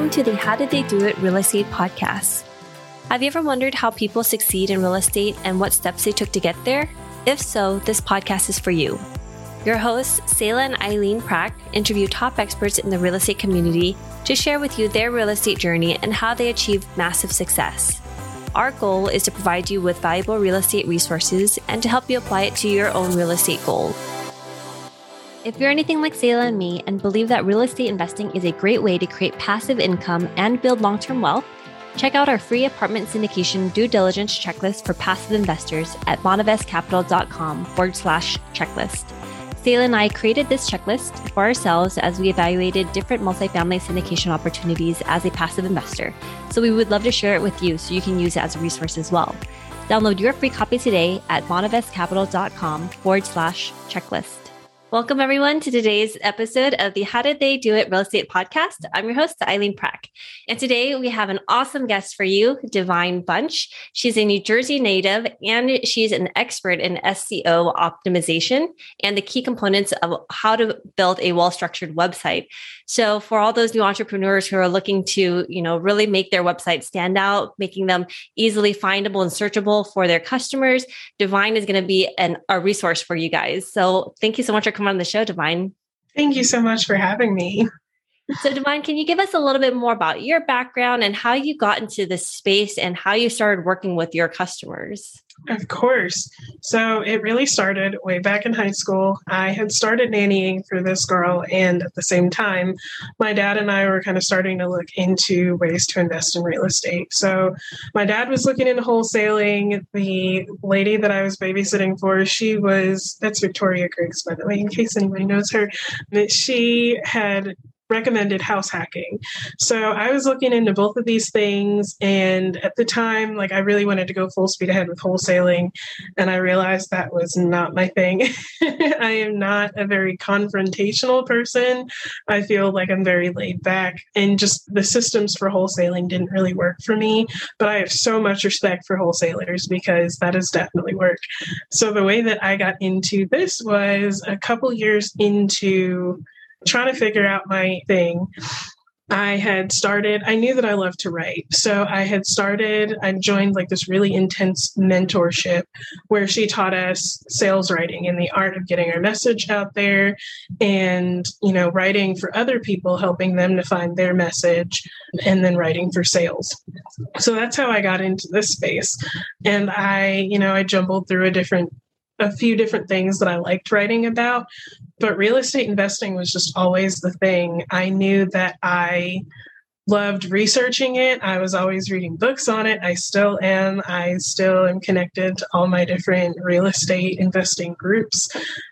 Welcome to the How Did They Do It Real Estate podcast. Have you ever wondered how people succeed in real estate and what steps they took to get there? If so, this podcast is for you. Your hosts, Selah and Eileen Prack, interview top experts in the real estate community to share with you their real estate journey and how they achieved massive success. Our goal is to provide you with valuable real estate resources and to help you apply it to your own real estate goal. If you're anything like Selah and me and believe that real estate investing is a great way to create passive income and build long term wealth, check out our free apartment syndication due diligence checklist for passive investors at bonavestcapital.com forward slash checklist. Selah and I created this checklist for ourselves as we evaluated different multifamily syndication opportunities as a passive investor. So we would love to share it with you so you can use it as a resource as well. Download your free copy today at bonavestcapital.com forward slash checklist. Welcome, everyone, to today's episode of the How Did They Do It Real Estate Podcast. I'm your host, Eileen Prack. And today we have an awesome guest for you, Divine Bunch. She's a New Jersey native and she's an expert in SEO optimization and the key components of how to build a well structured website. So, for all those new entrepreneurs who are looking to, you know, really make their website stand out, making them easily findable and searchable for their customers, Divine is going to be an, a resource for you guys. So, thank you so much for coming on the show, Divine. Thank you so much for having me. So, Divine, can you give us a little bit more about your background and how you got into this space and how you started working with your customers? Of course. So it really started way back in high school. I had started nannying for this girl, and at the same time, my dad and I were kind of starting to look into ways to invest in real estate. So my dad was looking into wholesaling. The lady that I was babysitting for, she was that's Victoria Griggs, by the way, in case anybody knows her. She had recommended house hacking. So I was looking into both of these things. And at the time, like I really wanted to go full speed ahead with wholesaling. And I realized that was not my thing. I am not a very confrontational person. I feel like I'm very laid back. And just the systems for wholesaling didn't really work for me. But I have so much respect for wholesalers because that has definitely work. So the way that I got into this was a couple years into trying to figure out my thing. I had started, I knew that I loved to write. So I had started, I joined like this really intense mentorship where she taught us sales writing and the art of getting our message out there and, you know, writing for other people, helping them to find their message and then writing for sales. So that's how I got into this space. And I, you know, I jumbled through a different a few different things that I liked writing about, but real estate investing was just always the thing. I knew that I loved researching it. I was always reading books on it. I still am. I still am connected to all my different real estate investing groups.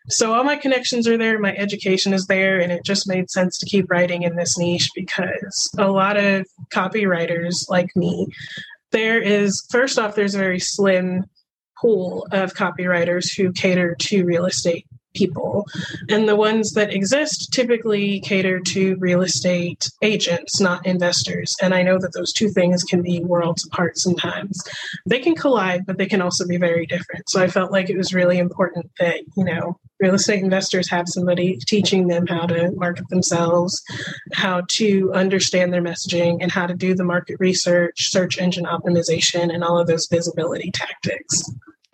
So all my connections are there, my education is there, and it just made sense to keep writing in this niche because a lot of copywriters like me, there is, first off, there's a very slim pool of copywriters who cater to real estate people. And the ones that exist typically cater to real estate agents, not investors. And I know that those two things can be worlds apart sometimes. They can collide, but they can also be very different. So I felt like it was really important that, you know, real estate investors have somebody teaching them how to market themselves, how to understand their messaging, and how to do the market research, search engine optimization, and all of those visibility tactics.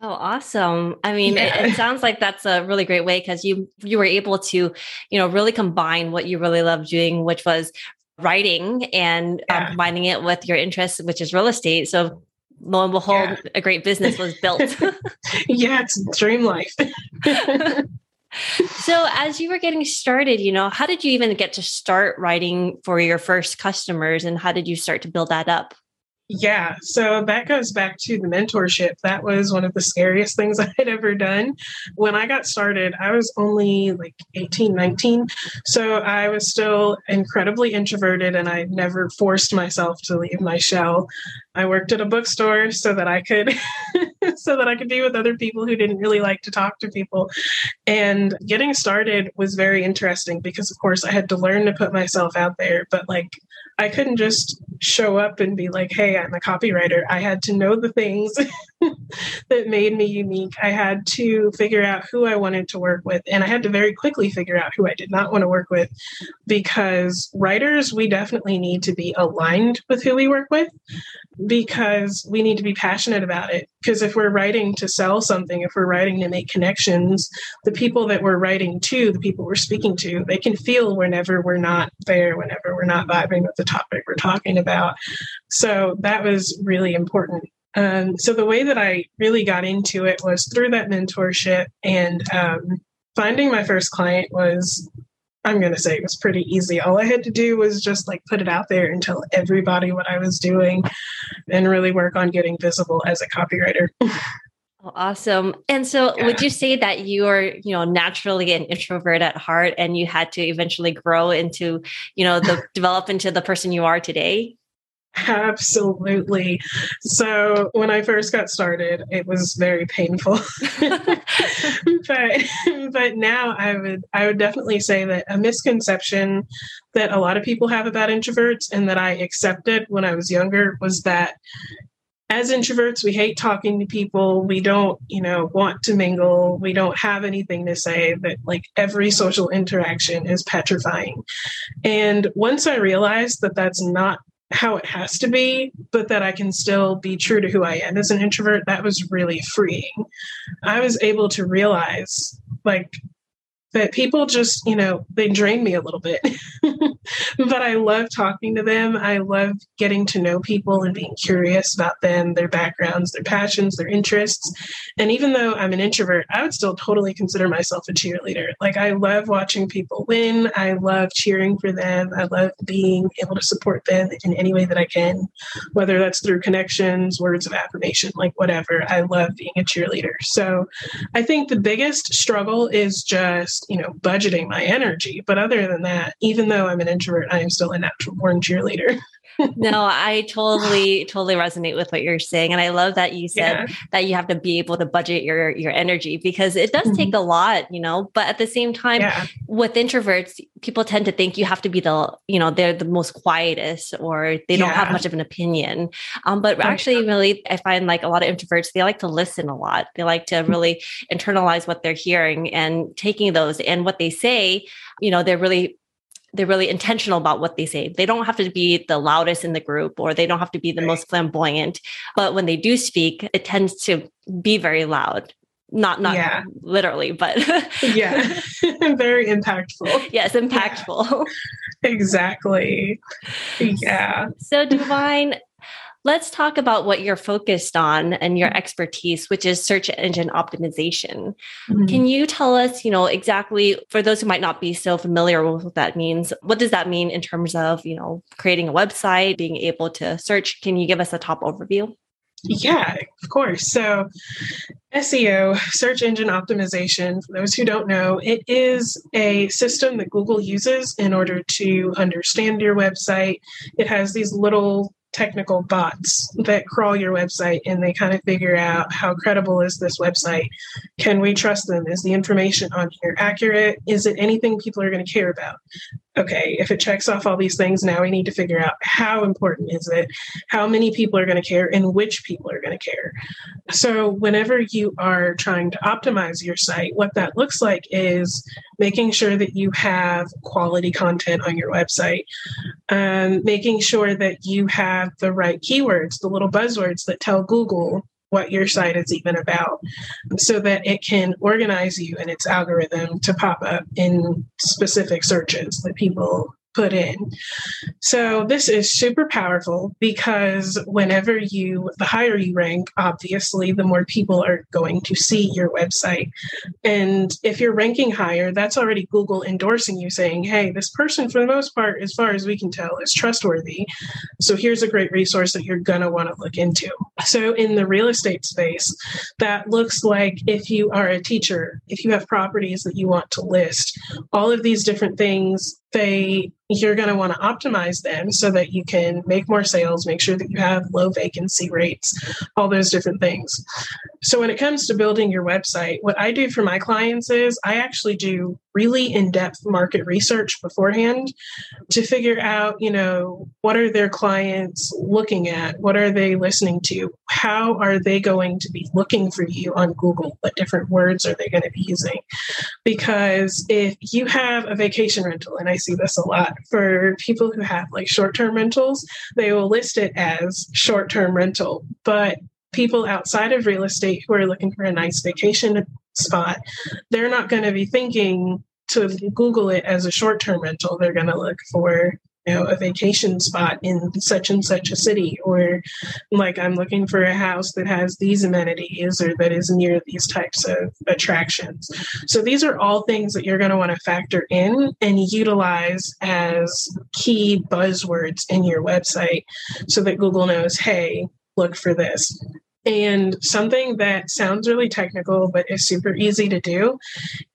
Oh, awesome. I mean, yeah. it, it, sounds like that's a really great way because you you were able to, you know, really combine what you really love doing, which was writing and um, yeah. combining it with your interests, which is real estate. So lo and behold, yeah. a great business was built. yeah, it's dream life. so as you were getting started, you know, how did you even get to start writing for your first customers and how did you start to build that up? Yeah, so that goes back to the mentorship. That was one of the scariest things I had ever done. When I got started, I was only like 18, 19. So I was still incredibly introverted and I never forced myself to leave my shell. I worked at a bookstore so that I could so that I could be with other people who didn't really like to talk to people. And getting started was very interesting because, of course, I had to learn to put myself out there, but like I couldn't just show up and be like, hey, I'm a copywriter. I had to know the things that made me unique. I had to figure out who I wanted to work with. And I had to very quickly figure out who I did not want to work with because writers, we definitely need to be aligned with who we work with because we need to be passionate about it. Because if we're writing to sell something, if we're writing to make connections, the people that we're writing to, the people we're speaking to, they can feel whenever we're not there, whenever we're not vibing with the topic we're talking about. So that was really important. Um, so the way that I really got into it was through that mentorship and um, finding my first client was I'm going to say it was pretty easy. All I had to do was just like put it out there and tell everybody what I was doing and really work on getting visible as a copywriter. Oh, awesome. And so yeah. would you say that you are, you know, naturally an introvert at heart and you had to eventually grow into, you know, the develop into the person you are today? Absolutely. So when I first got started, it was very painful. but but now I would I would definitely say that a misconception that a lot of people have about introverts and that I accepted when I was younger was that as introverts we hate talking to people we don't you know want to mingle we don't have anything to say that like every social interaction is petrifying and once i realized that that's not how it has to be, but that I can still be true to who I am as an introvert, that was really freeing. I was able to realize, like, that people just, you know, they drain me a little bit. but I love talking to them. I love getting to know people and being curious about them, their backgrounds, their passions, their interests. And even though I'm an introvert, I would still totally consider myself a cheerleader. Like, I love watching people win. I love cheering for them. I love being able to support them in any way that I can, whether that's through connections, words of affirmation, like whatever. I love being a cheerleader. So I think the biggest struggle is just you know, budgeting my energy. But other than that, even though I'm an introvert, I am still a natural born cheerleader. no, I totally, totally resonate with what you're saying. And I love that you said yeah. that you have to be able to budget your your energy because it does mm-hmm. take a lot, you know. But at the same time, yeah. with introverts, people tend to think you have to be the, you know, they're the most quietest or they don't have much of an opinion. Um, but actually, really, I find like a lot of introverts, they like to listen a lot. They like to really internalize what they're hearing and taking those and what they say, you know, they're really they're really intentional about what they say. They don't have to be the loudest in the group or they don't have to be the right. most flamboyant, but when they do speak, it tends to be very loud. Not not yeah. literally, but yeah. very impactful. Yes, impactful. Yeah. Exactly. Yeah. So Divine, Let's talk about what you're focused on and your mm-hmm. expertise, which is search engine optimization. Mm-hmm. Can you tell us, you know, exactly for those who might not be so familiar with what that means, what does that mean in terms of, you know, creating a website, being able to search? Can you give us a top overview? Yeah, of course. So, SEO, search engine optimization, for those who don't know, it is a system that Google uses in order to understand your website. It has these little technical bots that crawl your website and they kind of figure out how credible is this website. Can we trust them? Is the information on here accurate? Is it anything people are going to care about okay, if it checks off all these things, now we need to figure out how important is it, how many people are going to care, and which people are going to care. So, whenever you are trying to optimize your site, what that looks like is making sure that you have quality content on your website, um, making sure that you have the right keywords, the little buzzwords that tell Google what your site is even about so that it can organize you in its algorithm to pop up in specific searches that people put in. So this is super powerful because whenever you, the higher you rank, obviously, the more people are going to see your website. And if you're ranking higher, that's already Google endorsing you saying, hey, this person, for the most part, as far as we can tell, is trustworthy. So here's a great resource that you're going to want to look into. So in the real estate space, that looks like if you are a teacher, if you have properties that you want to list, all of these different things, they you're going to want to optimize them so that you can make more sales, make sure that you have low vacancy rates, all those different things. So, when it comes to building your website, what I do for my clients is I actually do really in-depth market research beforehand to figure out you know what are their clients looking at? What are they listening to? How are they going to be looking for you on google? What different words are they going to be using? Because if you have a vacation rental and i see this a lot for people who have like short-term rentals they will list it as short-term rental. But people outside of real estate who are looking for a nice vacation spot, they're not going to be thinking to Google it as a short term rental. They're going to look for you know a vacation spot in such and such a city or like i'm looking for a house that has these amenities or that is near these types of attractions. So these are all things that you're going to want to factor in and utilize as key buzzwords in your website so that google knows hey look for this and something that sounds really technical, but is super easy to do,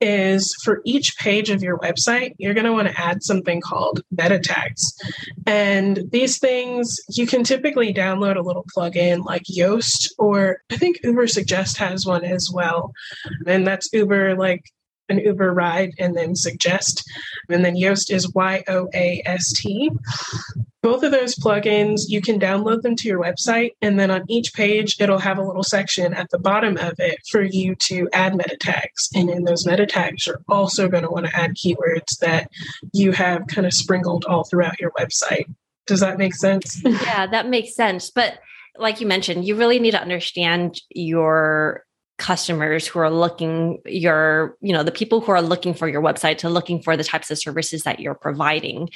is for each page of your website, you're going to want to add something called meta tags. And these things, you can typically download a little plugin like Yoast, or I think Uber Ubersuggest has one as well. And that's Uber like an Uber ride and then suggest. And then Yoast is Y O A S T. Both of those plugins, you can download them to your website, and then on each page, it'll have a little section at the bottom of it for you to add meta tags. And in those meta tags, you're also going to want to add keywords that you have kind of sprinkled all throughout your website. Does that make sense? Yeah, that makes sense. But like you mentioned, you really need to understand your customers who are looking your you know the people who are looking for your website to looking for the types of services that you're providing.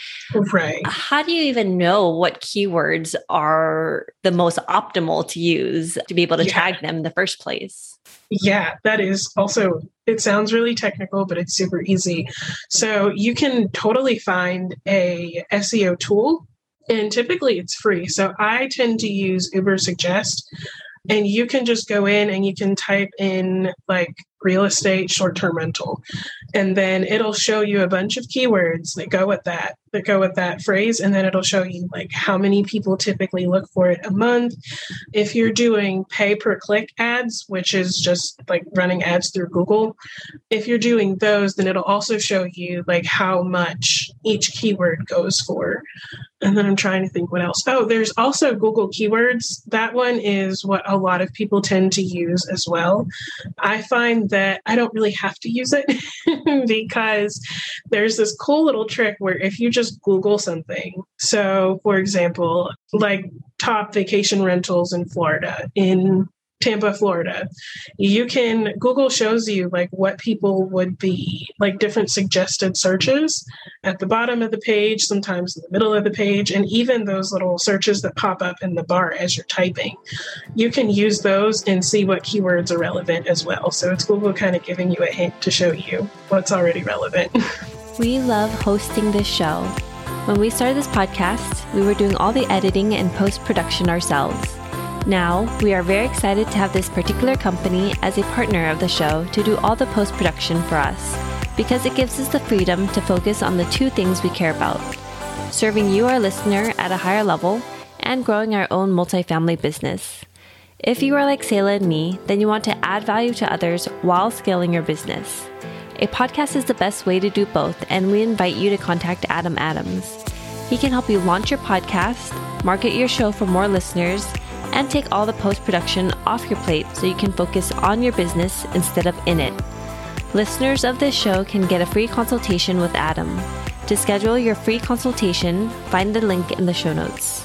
Right. How do you even know what keywords are the most optimal to use to be able to yeah. tag them in the first place? Yeah that is also it sounds really technical but it's super easy. So you can totally find a seo tool and typically it's free. So i tend to use Ubersuggest and you can just go in and you can type in like real estate short term rental. And then it'll show you a bunch of keywords that go with that, that go with that phrase. And then it'll show you like how many people typically look for it a month. If you're doing pay per click ads, which is just like running ads through Google, if you're doing those, then it'll also show you like how much each keyword goes for. And then I'm trying to think what else. Oh, there's also Google Keywords. That one is what a lot of people tend to use as well. I find that I don't really have to use it because there's this cool little trick where if you just Google something, so for example, like top vacation rentals in Florida in Tampa, Florida, you can Google shows you like what people would be like different suggested searches at the bottom of the page, sometimes in the middle of the page, and even those little searches that pop up in the bar as you're typing. You can use those and see what keywords are relevant as well. So it's Google kind of giving you a hint to show you what's already relevant. we love hosting this show. When we started this podcast, we were doing all the editing and post production ourselves. Now, we are very excited to have this particular company as a partner of the show to do all the post production for us because it gives us the freedom to focus on the two things we care about serving you, our listener, at a higher level and growing our own multifamily business. If you are like Selah and me, then you want to add value to others while scaling your business. A podcast is the best way to do both, and we invite you to contact Adam Adams. He can help you launch your podcast, market your show for more listeners, and take all the post production off your plate so you can focus on your business instead of in it. Listeners of this show can get a free consultation with Adam. To schedule your free consultation, find the link in the show notes.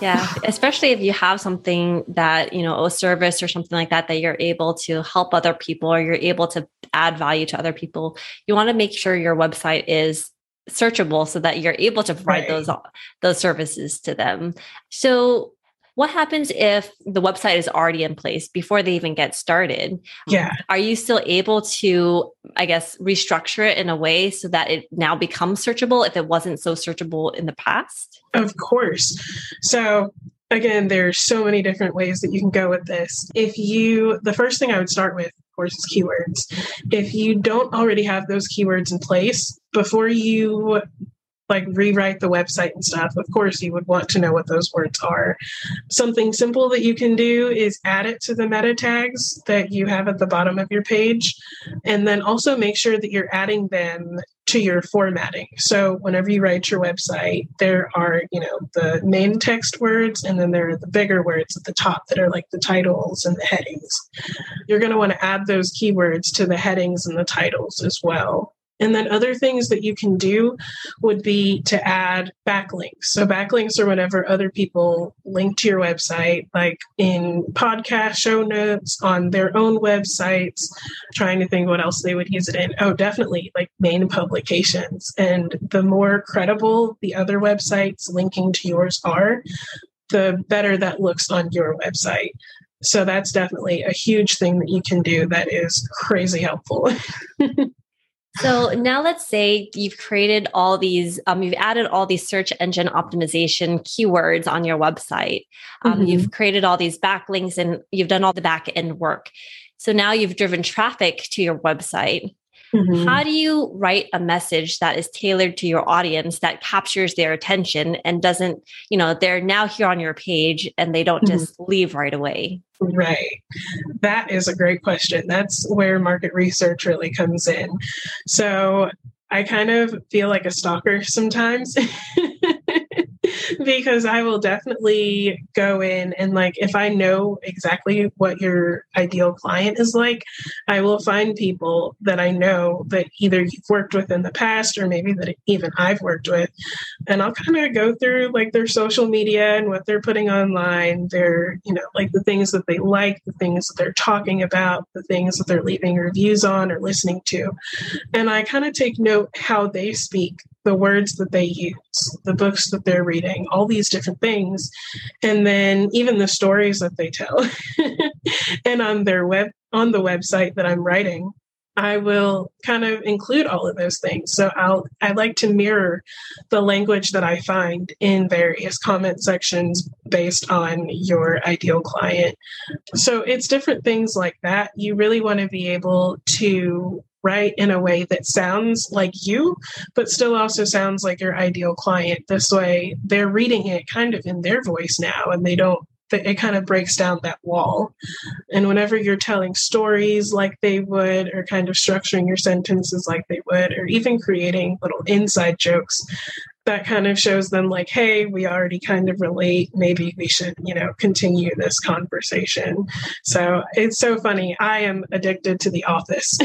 Yeah, especially if you have something that, you know, a service or something like that that you're able to help other people or you're able to add value to other people, you want to make sure your website is searchable so that you're able to provide right. those those services to them. So what happens if the website is already in place before they even get started? Yeah. Are you still able to, I guess, restructure it in a way so that it now becomes searchable if it wasn't so searchable in the past? Of course. So again, there's so many different ways that you can go with this. If you, the first thing I would start with, of course, is keywords. If you don't already have those keywords in place, before you like rewrite the website and stuff, of course, you would want to know what those words are. Something simple that you can do is add it to the meta tags that you have at the bottom of your page. And then also make sure that you're adding them to your formatting. So whenever you write your website, there are, you know, the main text words and then there are the bigger words at the top that are like the titles and the headings. You're going to want to add those keywords to the headings and the titles as well. And then other things that you can do would be to add backlinks. So backlinks are whatever other people link to your website, like in podcast show notes, on their own websites, trying to think what else they would use it in. Oh, definitely like main publications. And the more credible the other websites linking to yours are, the better that looks on your website. So that's definitely a huge thing that you can do that is crazy helpful. So now let's say you've created all these, um, you've added all these search engine optimization keywords on your website. Um, mm-hmm. You've created all these backlinks and you've done all the back end work. So now you've driven traffic to your website. Mm-hmm. How do you write a message that is tailored to your audience that captures their attention and doesn't, you know, they're now here on your page and they don't mm-hmm. just leave right away? Right. That is a great question. That's where market research really comes in. So I kind of feel like a stalker sometimes. because I will definitely go in and like if I know exactly what your ideal client is like, I will find people that I know that either you've worked with in the past or maybe that even I've worked with. And I'll kind of go through like their social media and what they're putting online, their, you know, like the things that they like, the things that they're talking about, the things that they're leaving reviews on or listening to. And I kind of take note how they speak the words that they use, the books that they're reading, all these different things, and then even the stories that they tell. and on their web on the website that I'm writing, I will kind of include all of those things. So I'll I like to mirror the language that I find in various comment sections based on your ideal client. So it's different things like that. You really want to be able to write in a way that sounds like you, but still also sounds like your ideal client. This way, they're reading it kind of in their voice now, and they don't. It kind of breaks down that wall. And whenever you're telling stories like they would, or kind of structuring your sentences like they would, or even creating little inside jokes, that kind of shows them like hey we already kind of relate maybe we should you know continue this conversation so it's so funny i am addicted to the office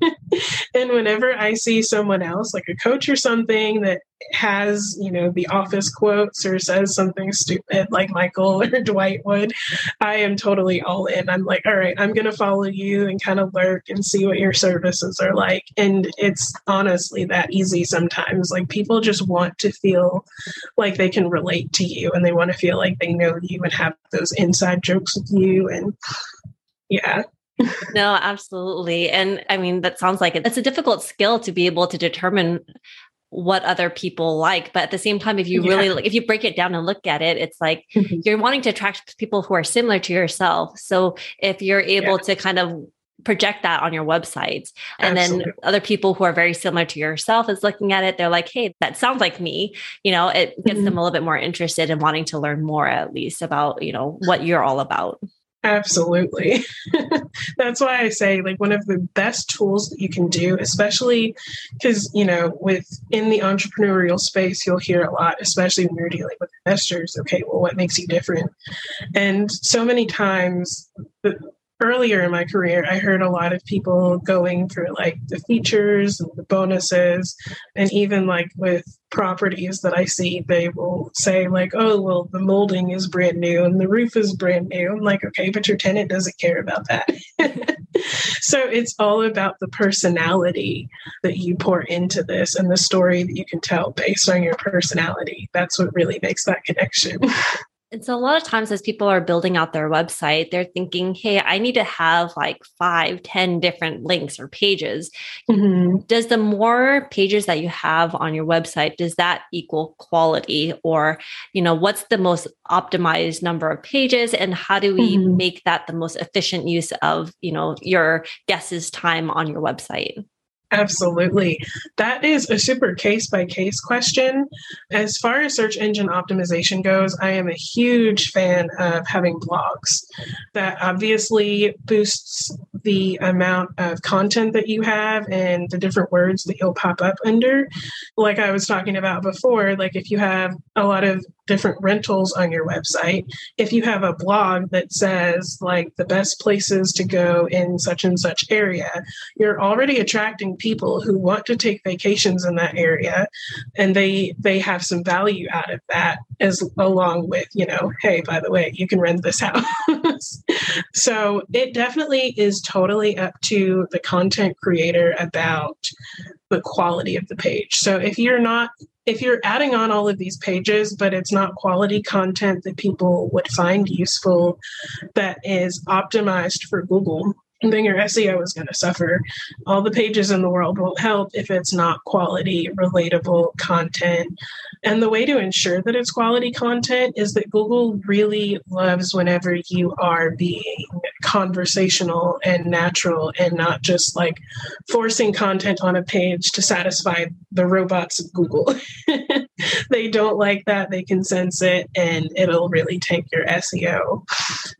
and whenever i see someone else like a coach or something that has, you know, the office quotes or says something stupid like Michael or Dwight would, I am totally all in. I'm like, all right, I'm going to follow you and kind of lurk and see what your services are like. And it's honestly that easy sometimes. Like people just want to feel like they can relate to you and they want to feel like they know you and have those inside jokes with you. And yeah, no, absolutely. And I mean, that sounds like it. it's a difficult skill to be able to determine what other people like but at the same time if you yeah. really if you break it down and look at it it's like mm-hmm. you're wanting to attract people who are similar to yourself so if you're able yeah. to kind of project that on your website and Absolutely. then other people who are very similar to yourself is looking at it they're like hey that sounds like me you know it gets mm-hmm. them a little bit more interested in wanting to learn more at least about you know what you're all about Absolutely. That's why I say like one of the best tools that you can do, especially because, you know, with in the entrepreneurial space, you'll hear a lot, especially when you're dealing with investors. Okay, well, what makes you different? And so many times earlier in my career, I heard a lot of people going through like the features and the bonuses, and even like with properties that I see, they will say like, "Oh, well, the molding is brand new and the roof is brand new." I'm like, "Okay, but your tenant doesn't care about that." so it's all about the personality that you pour into this and the story that you can tell based on your personality. That's what really makes that connection. And so a lot of times as people are building out their website, they're thinking, hey, I need to have like five, ten different links or pages. Mm-hmm. Does the more pages that you have on your website, does that equal quality? Or, you know, what's the most optimized number of pages? And how do we mm-hmm. make that the most efficient use of, you know, your guest's time on your website? Absolutely. That is a super case by case question. As far as search engine optimization goes, I am a huge fan of having blogs. That obviously boosts the amount of content that you have and the different words that you'll pop up under. Like I was talking about before, like if you have a lot of different rentals on your website, if you have a blog that says like the best places to go in such and such area, you're already attracting people who want to take vacations in that area and they they have some value out of that as along with, you know, hey, by the way, you can rent this house. so it definitely is totally up to the content creator about the quality of the page. So if you're not if you're adding on all of these pages but it's not quality content that people would find useful that is optimized for Google, then your SEO is going to suffer. All the pages in the world won't help if it's not quality, relatable content. And the way to ensure that it's quality content is that Google really loves whenever you are being conversational and natural and not just like forcing content on a page to satisfy the robots of Google. they don't like that. They can sense it and it'll really take your SEO.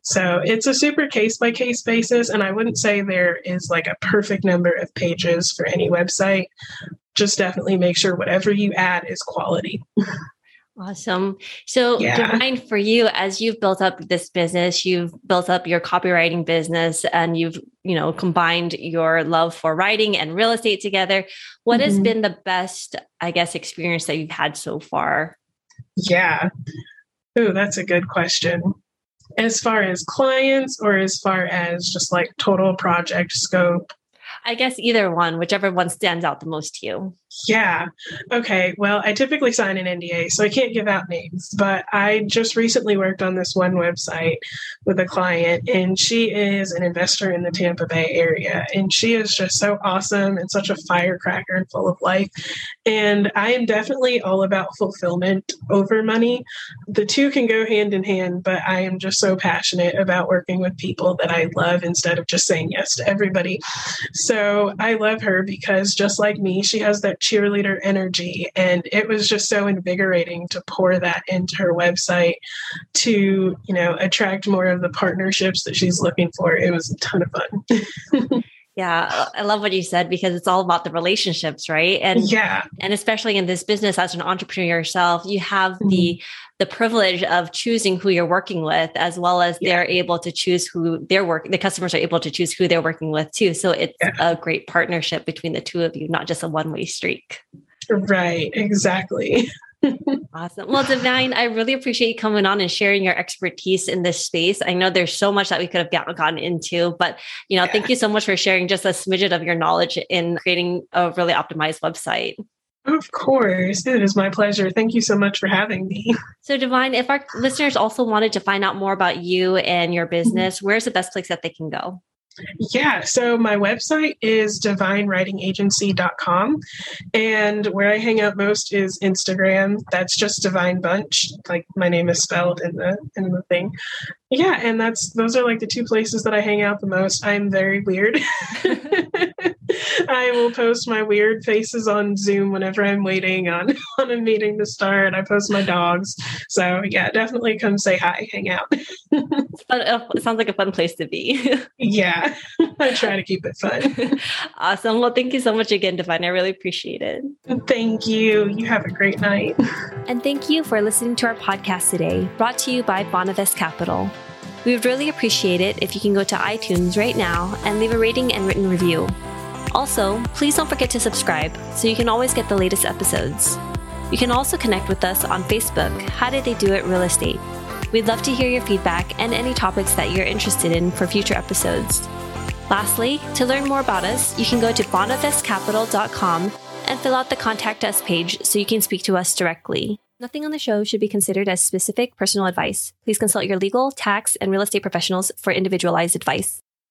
So it's a super case by case basis. And I wouldn't say there is like a perfect number of pages for any website. Just definitely make sure whatever you add is quality. Awesome. So, yeah. Divine, for you, as you've built up this business, you've built up your copywriting business, and you've you know combined your love for writing and real estate together. What mm-hmm. has been the best, I guess, experience that you've had so far? Yeah. Oh, that's a good question as far as clients or as far as just like total project scope? I guess either one, whichever one stands out the most to you. Yeah. Okay. Well, I typically sign an NDA, so I can't give out names, but I just recently worked on this one website with a client, and she is an investor in the Tampa Bay area. And she is just so awesome and such a firecracker and full of life. And I am definitely all about fulfillment over money. The two can go hand in hand, but I am just so passionate about working with people that I love instead of just saying yes to everybody. So I love her because just like me, she has that cheerleader energy. And it was just so invigorating to pour that into her website to, you know, attract more of the partnerships that she's looking for. It was a ton of fun. Yeah, I love what you said because it's all about the relationships, right? And yeah, and especially in this business as an entrepreneur yourself, you have mm-hmm. the the privilege of choosing who you're working with, as well as yeah. they're able to choose who they're working. The customers are able to choose who they're working with too. So it's yeah. a great partnership between the two of you, not just a one way streak. Right. Exactly. awesome. Well, Divine, I really appreciate you coming on and sharing your expertise in this space. I know there's so much that we could have gotten into, but you know, yeah. thank you so much for sharing just a smidget of your knowledge in creating a really optimized website. Of course. It is my pleasure. Thank you so much for having me. So, Divine, if our listeners also wanted to find out more about you and your business, where's the best place that they can go? Yeah, so my website is divinewritingagency.com. And where I hang out most is Instagram. That's just Divine Bunch. Like my name is spelled in the in the thing. Yeah, and that's those are like the two places that I hang out the most. I'm very weird. I will post my weird faces on Zoom whenever I'm waiting on on a meeting to start. I post my dogs. So yeah, definitely come say hi, hang out. Uh, it sounds like a fun place to be. yeah, I try to keep it fun. Awesome. Well, thank you so much again, Divine. I really appreciate it. Thank you. You have a great night. And thank you for listening to our podcast today, brought to you by Bonavest Capital. We would really appreciate it if you can go to iTunes right now and leave a rating and written review. Also, please don't forget to subscribe so you can always get the latest episodes. You can also connect with us on Facebook, How Did They Do It Real Estate. We'd love to hear your feedback and any topics that you're interested in for future episodes. Lastly, to learn more about us, you can go to bonavestcapital.com and fill out the contact us page so you can speak to us directly. Nothing on the show should be considered as specific personal advice. Please consult your legal, tax, and real estate professionals for individualized advice.